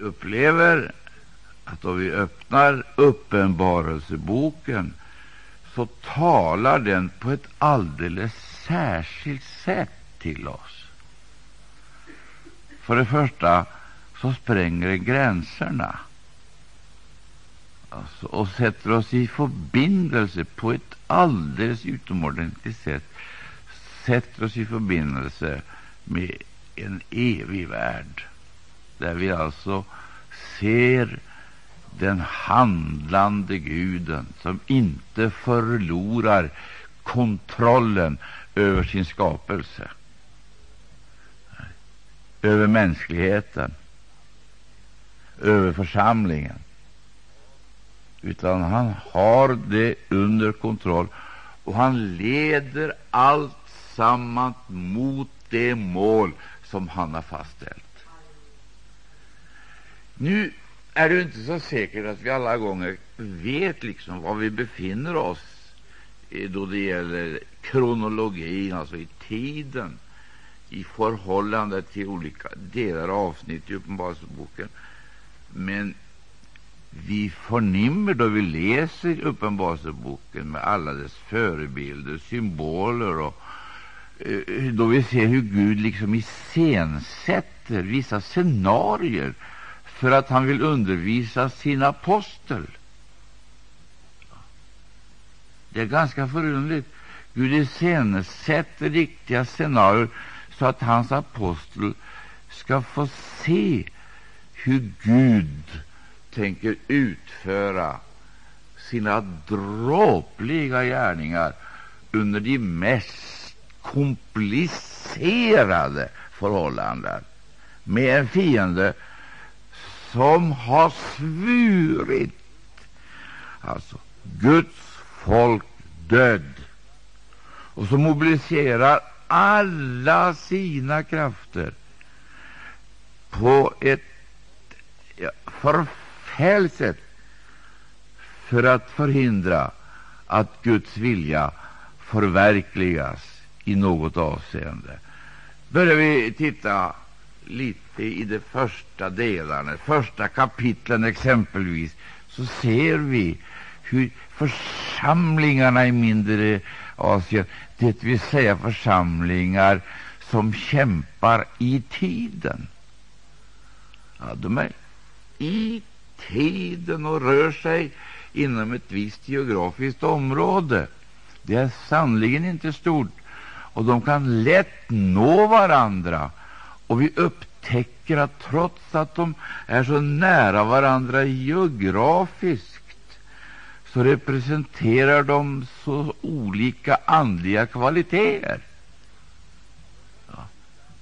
upplever att om vi öppnar Uppenbarelseboken så talar den på ett alldeles särskilt sätt till oss. För det första så spränger den gränserna. Alltså, och sätter oss i förbindelse på ett alldeles utomordentligt sätt. Sätter oss i förbindelse med en evig värld, där vi alltså ser den handlande Guden som inte förlorar kontrollen över sin skapelse, över mänskligheten, över församlingen, utan han har det under kontroll och han leder allt sammans mot det mål som han har fastställt. Nu är det inte så säkert att vi alla gånger vet liksom var vi befinner oss då det gäller kronologin, alltså i tiden, i förhållande till olika delar och avsnitt i Uppenbarelseboken. Men vi förnimmer då vi läser Uppenbarelseboken med alla dess förebilder, symboler och eh, då vi ser hur Gud liksom iscensätter vissa scenarier för att han vill undervisa sin apostel. Det är ganska förunderligt. Gud iscensätter riktiga scenarier så att hans apostel ska få se hur Gud tänker utföra sina dråpliga gärningar under de mest komplicerade förhållanden med en fiende som har svurit alltså Guds folk död och som mobiliserar alla sina krafter på ett förfärligt sätt för att förhindra att Guds vilja förverkligas i något avseende. Börjar vi titta lite i de första delarna, första kapitlen exempelvis, så ser vi hur församlingarna i mindre Asien, det vill säga församlingar som kämpar i tiden, ja, de är i tiden och rör sig inom ett visst geografiskt område. Det är sannerligen inte stort, och de kan lätt nå varandra. Och vi upptäcker att trots att de är så nära varandra geografiskt så representerar de så olika andliga kvaliteter.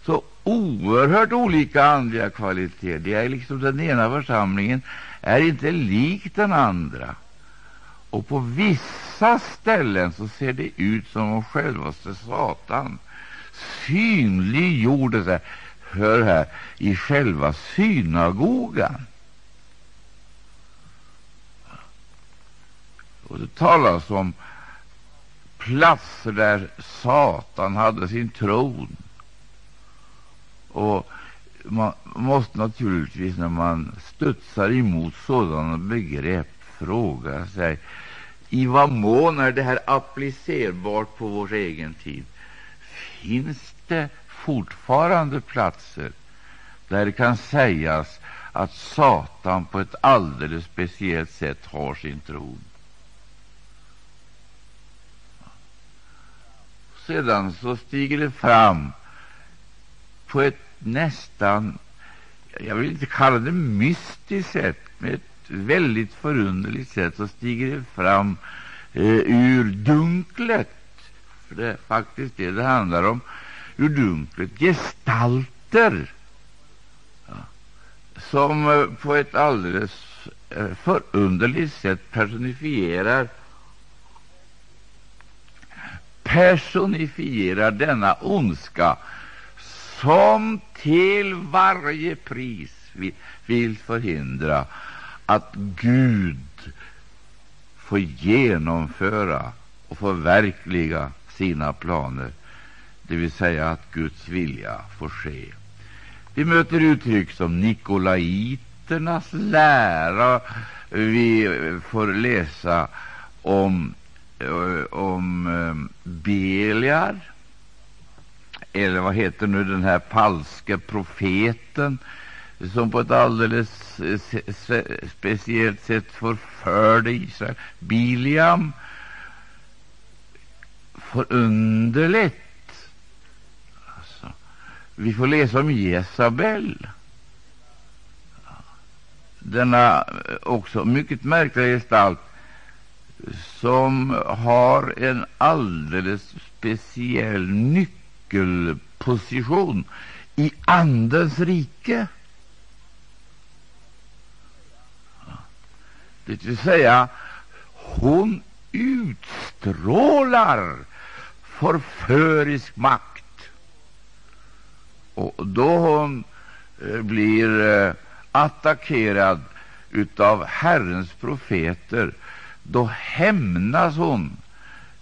Så oerhört olika andliga kvaliteter. Det är liksom Den ena församlingen är inte lik den andra. Och på vissa ställen så ser det ut som om självaste Satan synliggjorde sig hör här, i själva synagogan. Och det talas om platser där Satan hade sin tron. Och man måste naturligtvis, när man studsar emot sådana begrepp, fråga sig i vad mån är det här applicerbart på vår egen tid. Finns det fortfarande platser där det kan sägas att Satan på ett alldeles speciellt sätt har sin tron. Sedan så stiger det fram på ett nästan, jag vill inte kalla det mystiskt sätt, men ett väldigt förunderligt sätt, så stiger det fram eh, ur dunklet, för det är faktiskt det det handlar om, ur dunklet gestalter ja, som eh, på ett alldeles eh, förunderligt sätt personifierar personifierar denna ondska som till varje pris vill, vill förhindra att Gud får genomföra och förverkliga sina planer det vill säga att Guds vilja får ske. Vi möter uttryck som 'nikolaiternas lära vi får läsa om, eh, om eh, Beliar, eller vad heter nu den här falske profeten som på ett alldeles eh, speciellt sätt förförde Israel. Biliam, förunderligt. Vi får läsa om Jezabel, denna också mycket märkliga gestalt som har en alldeles speciell nyckelposition i Andens rike. Det vill säga, hon utstrålar förförisk makt. Och då hon eh, blir eh, attackerad av Herrens profeter, då hämnas hon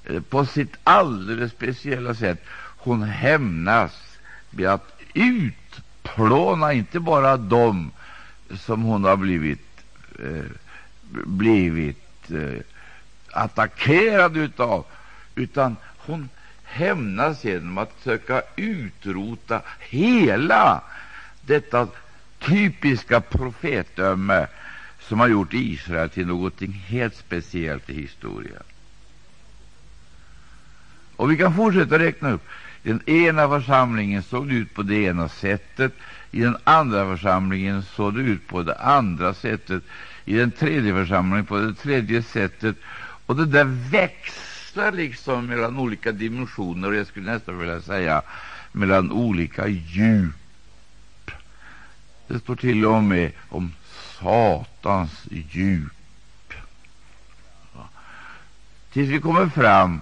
eh, på sitt alldeles speciella sätt. Hon hämnas med att utplåna inte bara dem som hon har blivit, eh, blivit eh, attackerad utav, utan hon hämnas genom att söka utrota hela detta typiska profetdöme som har gjort Israel till något helt speciellt i historien. Och Vi kan fortsätta räkna upp. I den ena församlingen såg det ut på det ena sättet, i den andra församlingen såg det ut på det andra sättet, i den tredje församlingen på det tredje sättet. Och det där växlar liksom mellan olika dimensioner, och jag skulle nästan vilja säga mellan olika djup. Det står till och med om Satans djup. Tills vi kommer fram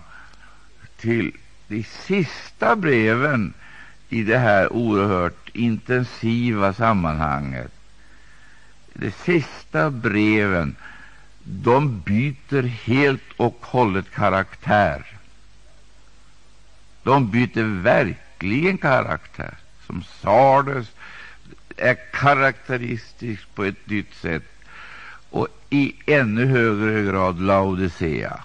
till de sista breven i det här oerhört intensiva sammanhanget. De sista breven de byter helt och hållet karaktär. De byter verkligen karaktär. Som Sardes är karaktäristisk på ett nytt sätt och i ännu högre grad Laodicea.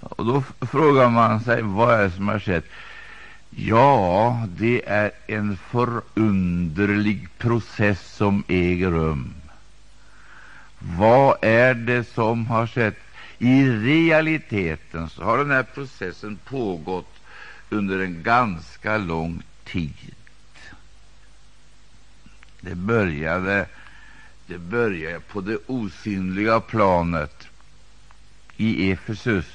Och då frågar man sig vad är det som har skett. Ja, det är en förunderlig process som äger rum. Vad är det som har skett? I realiteten så har den här processen pågått under en ganska lång tid. Det började, det började på det osynliga planet i Efesus.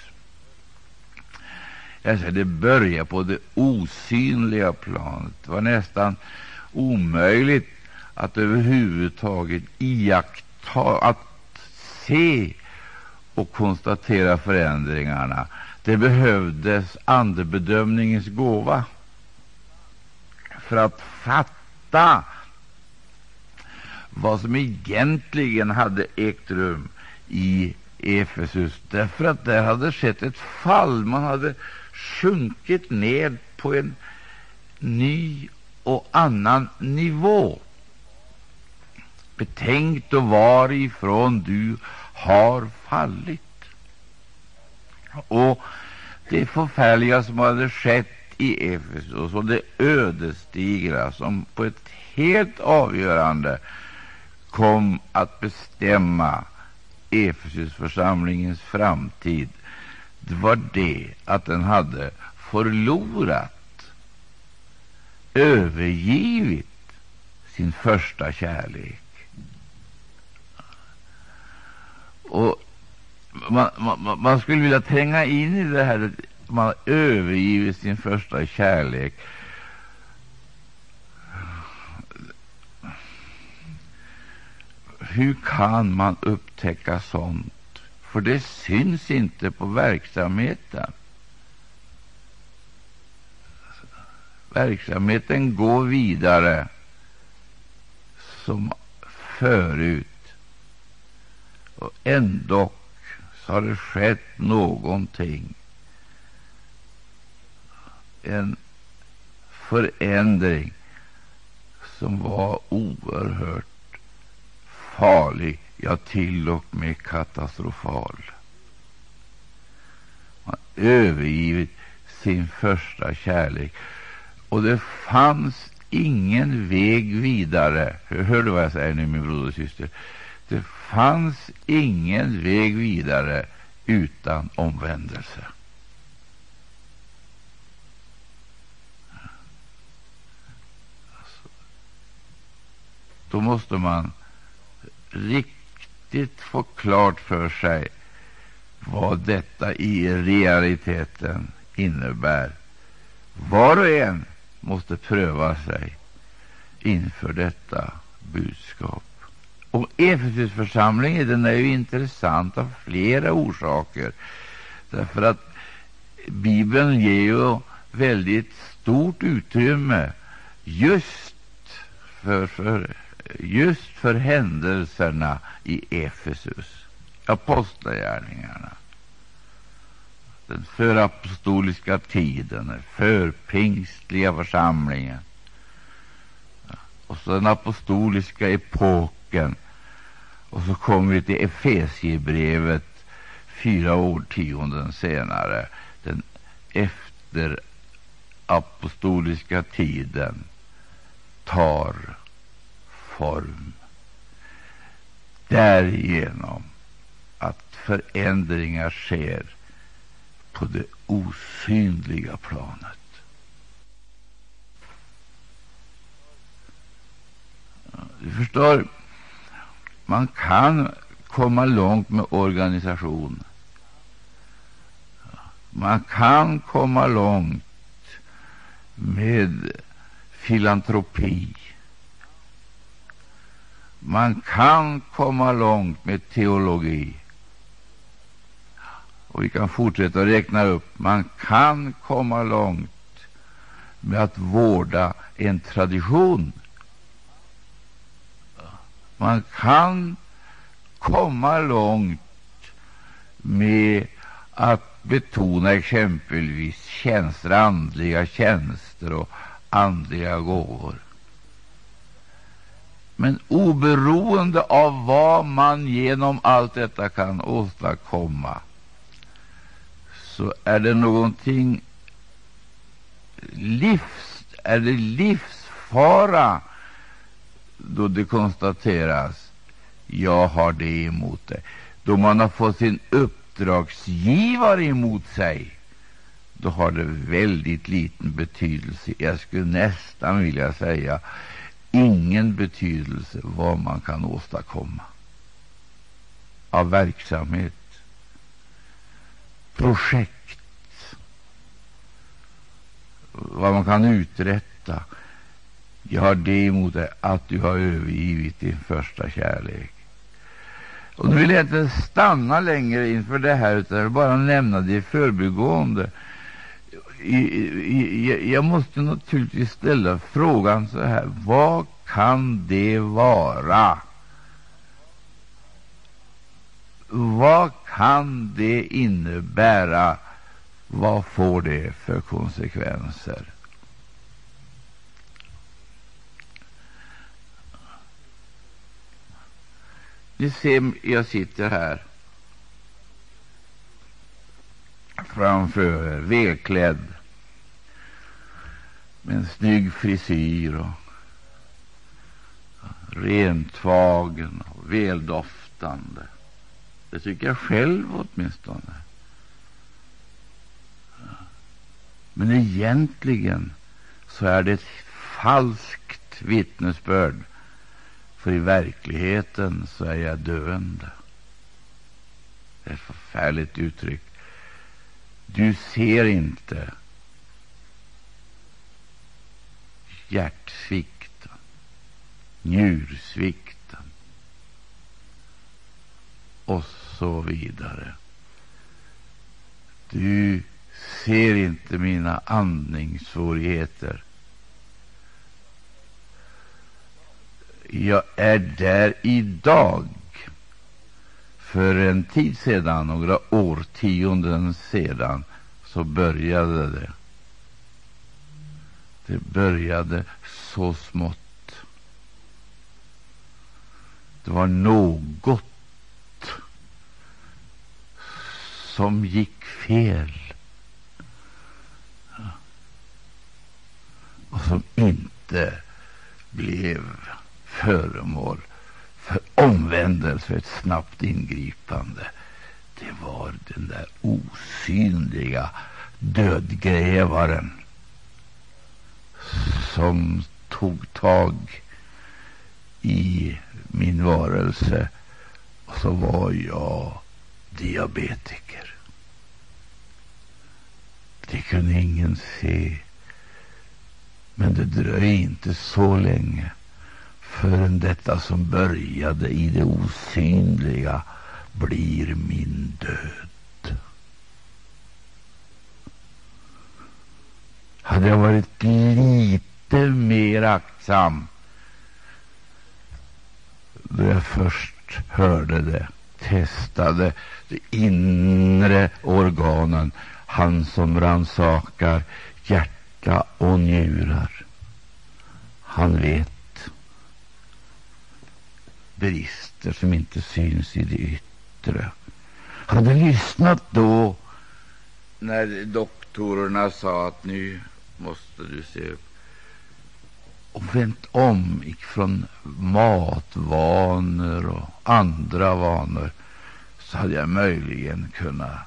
Jag säger, det började på det osynliga planet. Det var nästan omöjligt att överhuvudtaget iaktta, att se och konstatera förändringarna. Det behövdes andebedömningens gåva för att fatta vad som egentligen hade ägt rum i Efesus, därför att där hade skett ett fall. Man hade sjunkit ned på en ny och annan nivå. Betänk då varifrån du har fallit. Och det förfärliga som hade skett i Efesos och det ödesdigra som på ett helt avgörande kom att bestämma Efesusförsamlingens framtid, det var det att den hade förlorat, övergivit sin första kärlek. Och man, man, man skulle vilja tränga in i det här att man har övergivit sin första kärlek. Hur kan man upptäcka sånt? För det syns inte på verksamheten. Verksamheten går vidare som förut. Och ändå har det skett någonting. En förändring som var oerhört farlig, ja, till och med katastrofal. Man övergivit sin första kärlek. Och det fanns ingen väg vidare. Hör du vad jag säger nu, min broder och syster? Det fanns ingen väg vidare utan omvändelse. Alltså, då måste man riktigt få klart för sig vad detta i realiteten innebär. Var och en måste pröva sig inför detta budskap. Och Efesusförsamlingen den är ju intressant av flera orsaker. Därför att Bibeln ger ju väldigt stort utrymme just för, för, just för händelserna i Efesus, apostlagärningarna den förapostoliska tiden, den förpingstliga församlingen och så den apostoliska epoken. Och så kommer vi till Efesiebrevet fyra årtionden senare, den efterapostoliska tiden tar form därigenom att förändringar sker på det osynliga planet. Du förstår, man kan komma långt med organisation. Man kan komma långt med filantropi. Man kan komma långt med teologi. Och vi kan fortsätta att räkna upp. Man kan komma långt med att vårda en tradition. Man kan komma långt med att betona exempelvis tjänster, andliga tjänster och andliga gåvor. Men oberoende av vad man genom allt detta kan åstadkomma så är det någonting livs, är det livsfara då det konstateras jag har det emot dig. Då man har fått sin uppdragsgivare emot sig, då har det väldigt liten betydelse. Jag skulle nästan vilja säga ingen betydelse vad man kan åstadkomma av verksamhet projekt, vad man kan uträtta. Jag har det emot dig att du har övergivit din första kärlek. Och Nu vill jag inte stanna längre inför det här, utan jag vill bara nämna det i förbigående. Jag måste naturligtvis ställa frågan så här. Vad kan det vara? Vad kan det innebära? Vad får det för konsekvenser? Ni ser, jag sitter här framför er, välklädd med en snygg frisyr och rentvagen och väldoftande. Det tycker jag själv åtminstone. Men egentligen så är det ett falskt vittnesbörd, för i verkligheten så är jag döende. Det är ett förfärligt uttryck. Du ser inte hjärtsvikten, njursvikten och så vidare. Du ser inte mina andningssvårigheter. Jag är där idag. För en tid sedan, några årtionden sedan, så började det. Det började så smått. det var något som gick fel och som inte blev föremål för omvändelse, för ett snabbt ingripande. Det var den där osynliga dödgrävaren som tog tag i min varelse och så var jag diabetiker. Det kunde ingen se. Men det dröjde inte så länge förrän detta som började i det osynliga blir min död. Hade jag varit lite mer aktsam då jag först hörde det, testade de inre organen, han som rannsakar hjärta och njurar. Han vet brister som inte syns i det yttre. Hade lyssnat då när doktorerna sa att nu måste du se upp och vänt om från matvanor och andra vanor så hade jag möjligen kunnat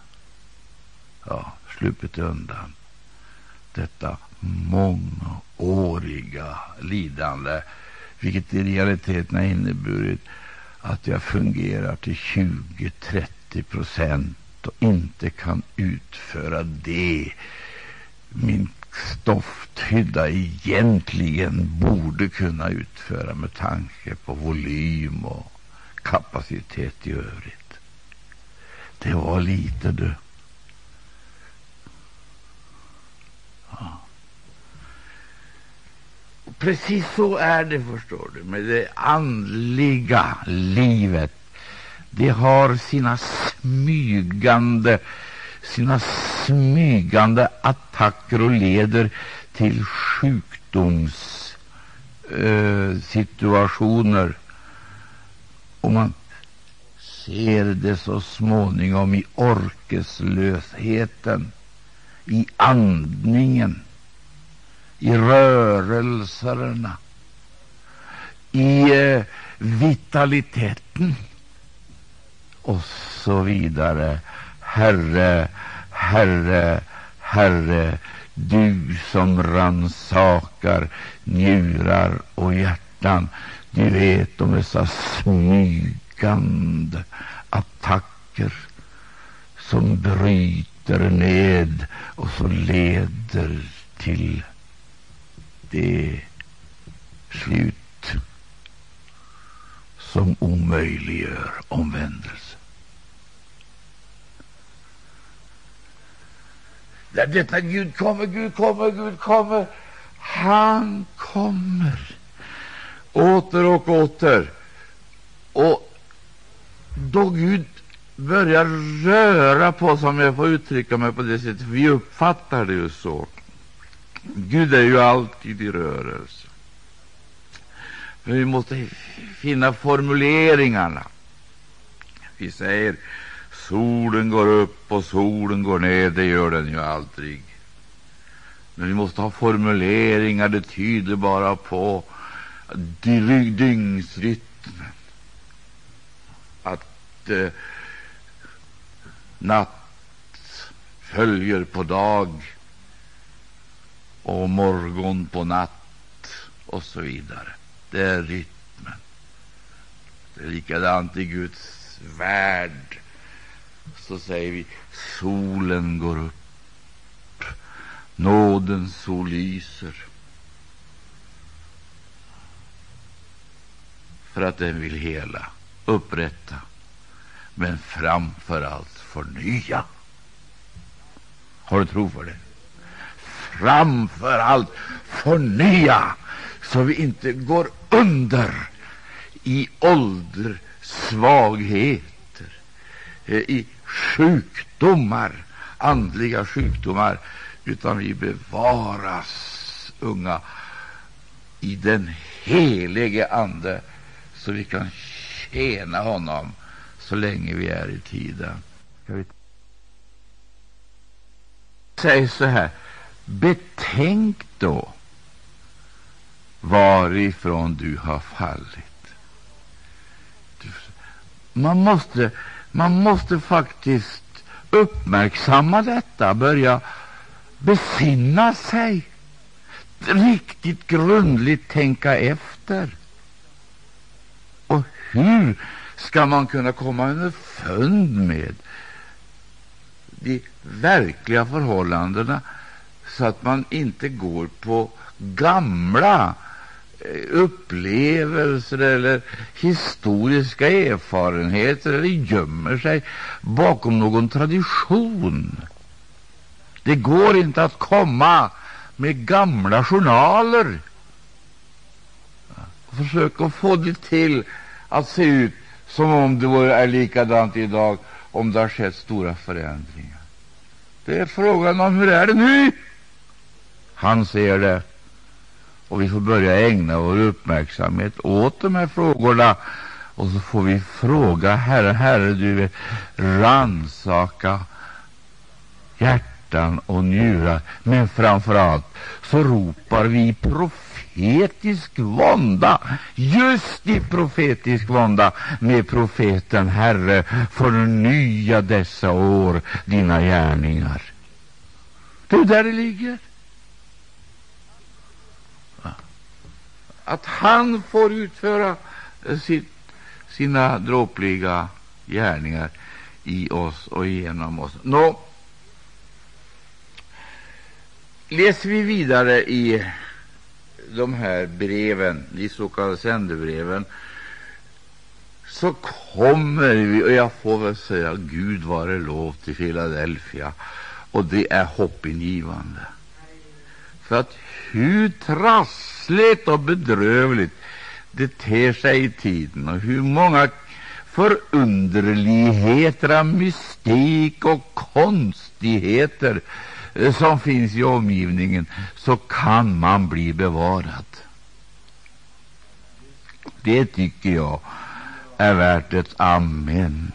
ja, sluppit undan detta mångåriga lidande vilket i realiteten har inneburit att jag fungerar till 20-30 procent och inte kan utföra det min stofthydda egentligen borde kunna utföra med tanke på volym och kapacitet i övrigt. Det var lite, du. Precis så är det, förstår du, med det andliga livet. Det har sina smygande sina smygande attacker och leder till sjukdomssituationer. Eh, och man ser det så småningom i orkeslösheten, i andningen, i rörelserna, i eh, vitaliteten och så vidare. Herre, Herre, Herre, du som ransakar njurar och hjärtan. Du vet om dessa smygande attacker som bryter ned och som leder till det slut som omöjliggör omvändelse. Där detta Gud kommer, Gud kommer, Gud kommer. Han kommer åter och åter. Och då Gud börjar röra på sig, om jag får uttrycka mig på det sättet, för vi uppfattar det ju så. Gud är ju alltid i rörelse. Men vi måste finna formuleringarna. Vi säger Solen går upp och solen går ner, det gör den ju aldrig. Men vi måste ha formuleringar, det tyder bara på dygnsrytmen. Att eh, natt följer på dag och morgon på natt och så vidare. Det är rytmen. Det är likadant i Guds värld så säger vi solen går upp, nådens sol lyser. För att den vill hela, upprätta, men framför allt förnya. Har du tro för det? Framför allt förnya, så vi inte går under i ålder, svagheter, eh, i sjukdomar, andliga sjukdomar, utan vi bevaras unga i den helige Ande, så vi kan tjäna honom så länge vi är i tiden. Säg så här, betänk då varifrån du har fallit. Man måste, man måste faktiskt uppmärksamma detta, börja besinna sig, riktigt grundligt tänka efter. Och hur ska man kunna komma underfund med de verkliga förhållandena så att man inte går på gamla eh, upplevelser eller historiska erfarenheter eller gömmer sig bakom någon tradition. Det går inte att komma med gamla journaler och försöka få det till att se ut som om det är likadant idag, om det har skett stora förändringar. Det är frågan om hur är det nu? Han ser det, och vi får börja ägna vår uppmärksamhet åt de här frågorna. Och så får vi fråga Herre, Herre, du vill ransaka hjärtan och njurar. Men framför allt så ropar vi profetisk vånda, just i profetisk vånda med profeten Herre, förnya dessa år dina gärningar. Det är där det ligger. Att han får utföra eh, sitt, sina dråpliga gärningar i oss och genom oss. Nå, läser vi vidare i de här breven, de så kallade sändebreven, så kommer vi, och jag får väl säga Gud vare lov till Philadelphia, och det är hoppingivande. För att hur trassligt och bedrövligt det ter sig i tiden och hur många förunderligheter av mystik och konstigheter eh, som finns i omgivningen, så kan man bli bevarad. Det tycker jag är värt ett amen.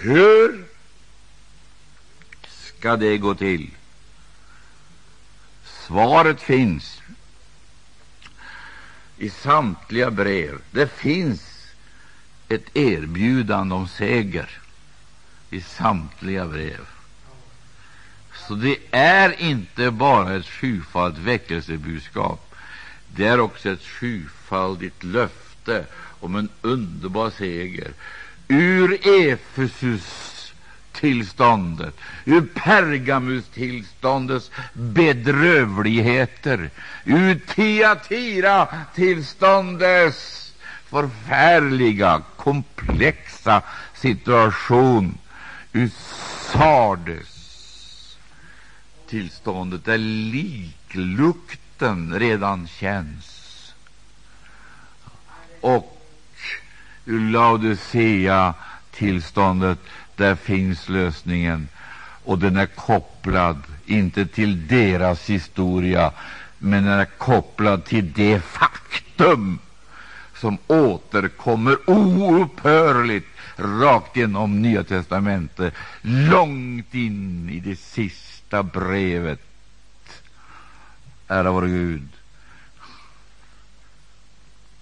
Hur ska det gå till? Svaret finns i samtliga brev. Det finns ett erbjudande om seger i samtliga brev. Så det är inte bara ett sjufaldigt väckelsebudskap. Det är också ett sjufaldigt löfte om en underbar seger. Ur tillståndet, ur Pergamustillståndets bedrövligheter, ur Tiatira-tillståndets förfärliga, komplexa situation. Ur Sardes tillståndet där liklukten redan känns. Och ur laodicea Tillståndet, där finns lösningen, och den är kopplad inte till deras historia, men den är kopplad till det faktum som återkommer oupphörligt rakt genom Nya testamentet, långt in i det sista brevet. Ära vår Gud.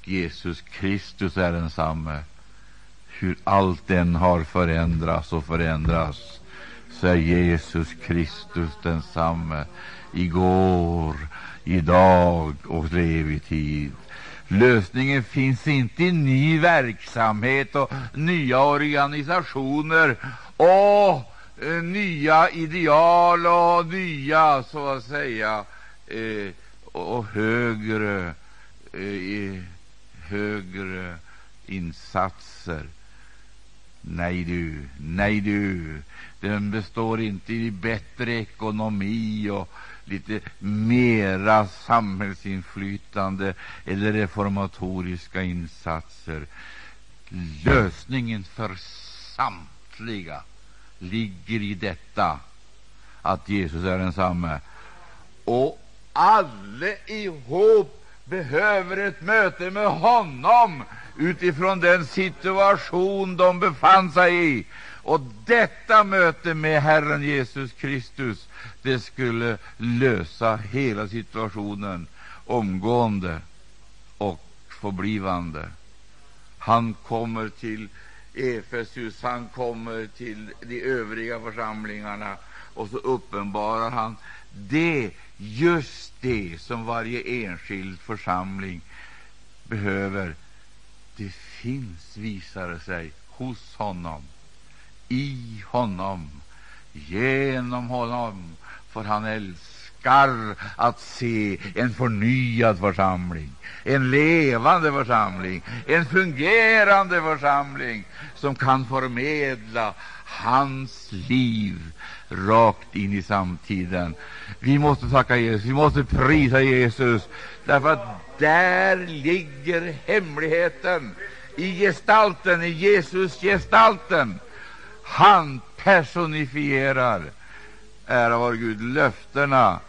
Jesus Kristus är densamme. Hur allt den har förändrats och förändras, så är Jesus Kristus densamme igår, idag och för evig tid. Lösningen finns inte i ny verksamhet och nya organisationer och eh, nya ideal och nya, så att säga, eh, och högre, eh, högre insatser. Nej du, nej du, den består inte i bättre ekonomi och lite mera samhällsinflytande eller reformatoriska insatser. Lösningen för samtliga ligger i detta att Jesus är densamme. Och alla ihop behöver ett möte med honom utifrån den situation de befann sig i. Och detta möte med Herren Jesus Kristus det skulle lösa hela situationen omgående och förblivande. Han kommer till Efesus, han kommer till de övriga församlingarna och så uppenbarar han det, just det som varje enskild församling behöver. Det finns, visar det sig, hos honom, i honom, genom honom, för han älskar att se en förnyad församling, en levande församling, en fungerande församling som kan förmedla hans liv rakt in i samtiden. Vi måste tacka Jesus, vi måste prisa Jesus, därför att där ligger hemligheten i gestalten, i Jesus gestalten. Han personifierar, ära vår Gud, löftena,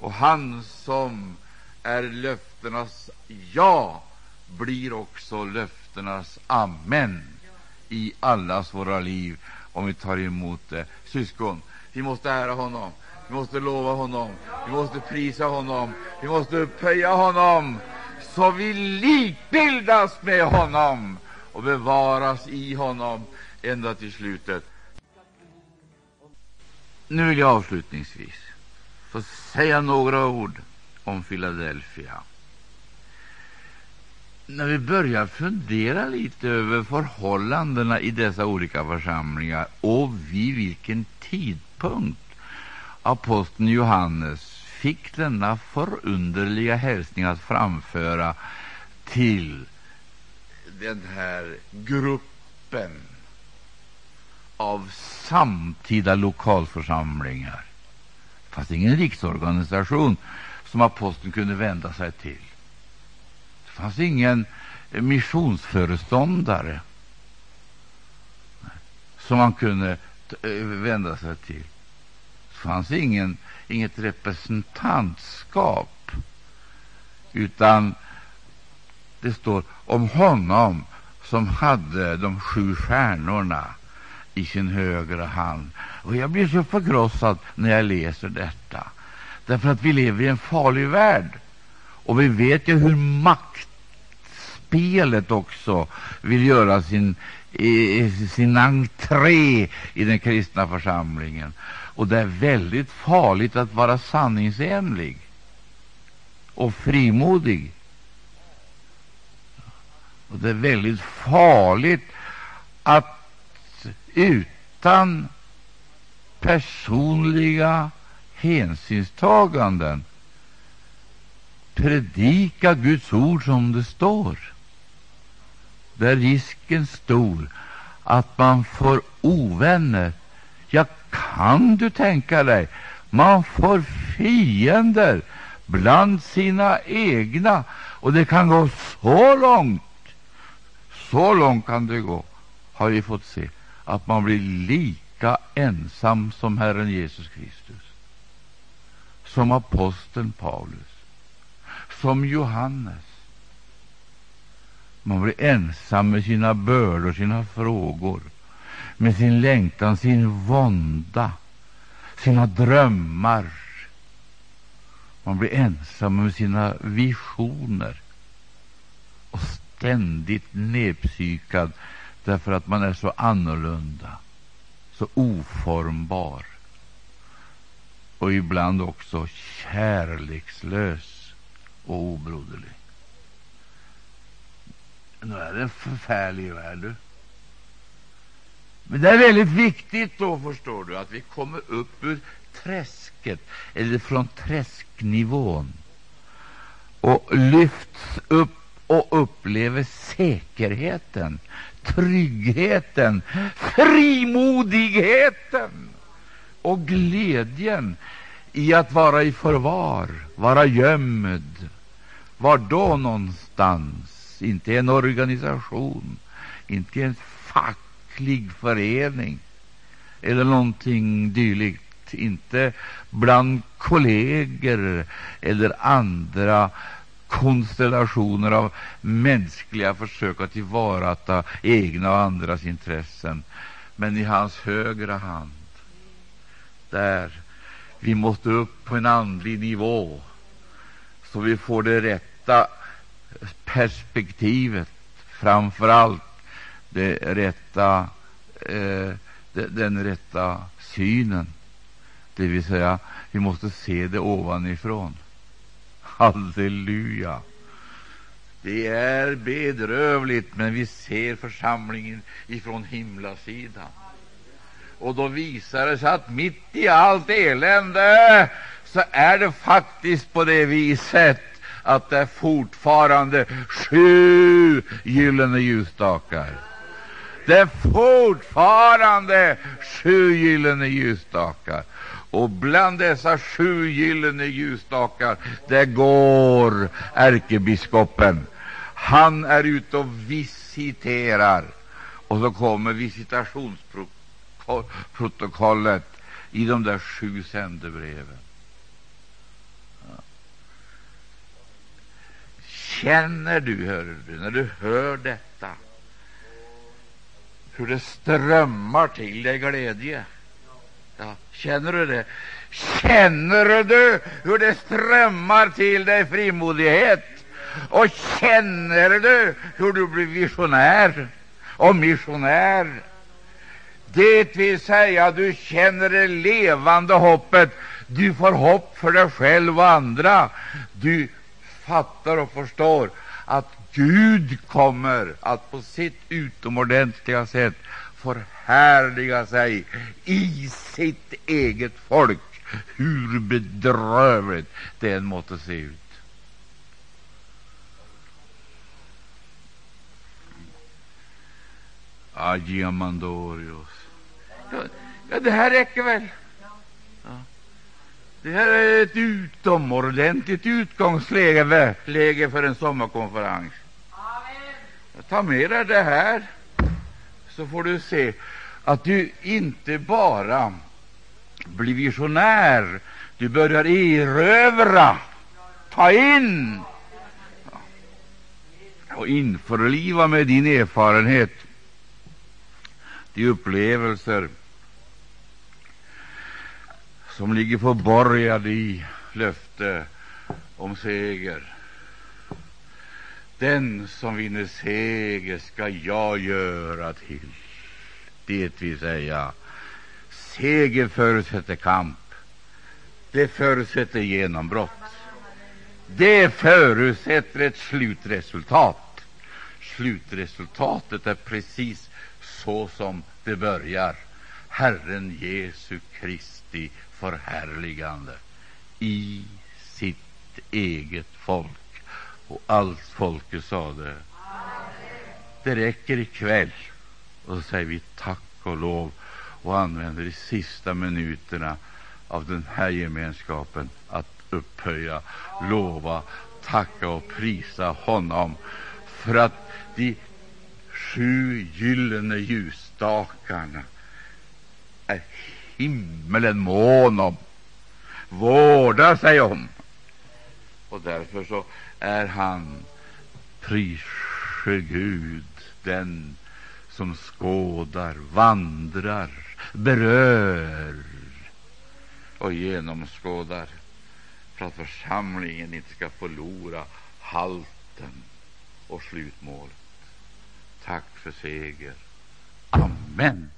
och han som är löftenas ja blir också löftenas amen i allas våra liv, om vi tar emot det. Syskon, vi måste ära honom, vi måste lova honom, vi måste prisa honom, vi måste upphöja honom, så vi likbildas med honom och bevaras i honom ända till slutet. Nu vill jag avslutningsvis få säga några ord om Philadelphia. När vi börjar fundera lite över förhållandena i dessa olika församlingar och vid vilken tidpunkt aposteln Johannes fick denna förunderliga hälsning att framföra till den här gruppen av samtida lokalförsamlingar. Det fanns ingen riksorganisation som aposteln kunde vända sig till. Det fanns ingen missionsföreståndare som han kunde eh, vända sig till. Det fanns ingen, inget representantskap, utan det står om honom som hade de sju stjärnorna i sin högra hand. Och Jag blir så förkrossad när jag läser detta, därför att vi lever i en farlig värld. Och vi vet ju hur maktspelet också vill göra sin, sin entré i den kristna församlingen. Och det är väldigt farligt att vara sanningsenlig och frimodig. Och det är väldigt farligt att utan personliga hänsynstaganden predika Guds ord som det står. Där är risken stor att man får ovänner. Ja, kan du tänka dig? Man får fiender bland sina egna, och det kan gå så långt. Så långt kan det gå, har vi fått se att man blir lika ensam som Herren Jesus Kristus, som aposteln Paulus, som Johannes. Man blir ensam med sina bördor, sina frågor, med sin längtan, sin vånda, sina drömmar. Man blir ensam med sina visioner och ständigt nedpsykad därför att man är så annorlunda, så oformbar och ibland också kärlekslös och obroderlig. Nu är det en förfärlig värld. Men det är väldigt viktigt då, förstår du, att vi kommer upp ur träsket, eller från träsknivån, och lyfts upp och upplever säkerheten tryggheten, frimodigheten och glädjen i att vara i förvar, vara gömd. Var då någonstans? Inte i en organisation, inte i en facklig förening eller någonting dylikt, inte bland kolleger eller andra konstellationer av mänskliga försök att tillvarata egna och andras intressen, men i hans högra hand. Där vi måste upp på en andlig nivå så vi får det rätta perspektivet, framför allt det rätta, eh, den rätta synen. Det vill säga, vi måste se det ovanifrån. Halleluja! Det är bedrövligt, men vi ser församlingen ifrån himlasidan. Och då visar det sig att mitt i allt elände så är det faktiskt på det viset att det är fortfarande sju gyllene ljusstakar. Det är fortfarande sju gyllene ljusstakar. Och bland dessa sju gyllene ljusstakar där går ärkebiskopen. Han är ute och visiterar. Och så kommer visitationsprotokollet i de där sju sändebreven. Känner du, hör du, när du hör detta, hur det strömmar till dig glädje? Ja, känner du det? Känner du hur det strömmar till dig frimodighet? Och känner du hur du blir visionär och missionär? Det vill säga, du känner det levande hoppet. Du får hopp för dig själv och andra. Du fattar och förstår att Gud kommer att på sitt utomordentliga sätt förhärliga sig i sitt eget folk, hur bedrövligt det än måtte se ut. Agiamandorios. Ja, det här räcker väl? Ja. Det här är ett utomordentligt utgångsläge läge för en sommarkonferens. Ta med dig det här så får du se att du inte bara blir visionär, du börjar erövra, ta in och införliva med din erfarenhet de upplevelser som ligger förborgade i löfte om seger. Den som vinner seger skall jag göra till. Det vill säga, seger förutsätter kamp. Det förutsätter genombrott. Det förutsätter ett slutresultat. Slutresultatet är precis så som det börjar. Herren Jesu Kristi förhärligande i sitt eget folk. Och allt folket sade det räcker ikväll. Och så säger vi tack och lov och använder de sista minuterna av den här gemenskapen att upphöja, lova, tacka och prisa honom för att de sju gyllene ljusstakarna är himmelen mån om, vårdar sig om. Och därför så är han, prise Gud, den som skådar, vandrar, berör och genomskådar för att församlingen inte ska förlora halten och slutmålet. Tack för seger. Amen.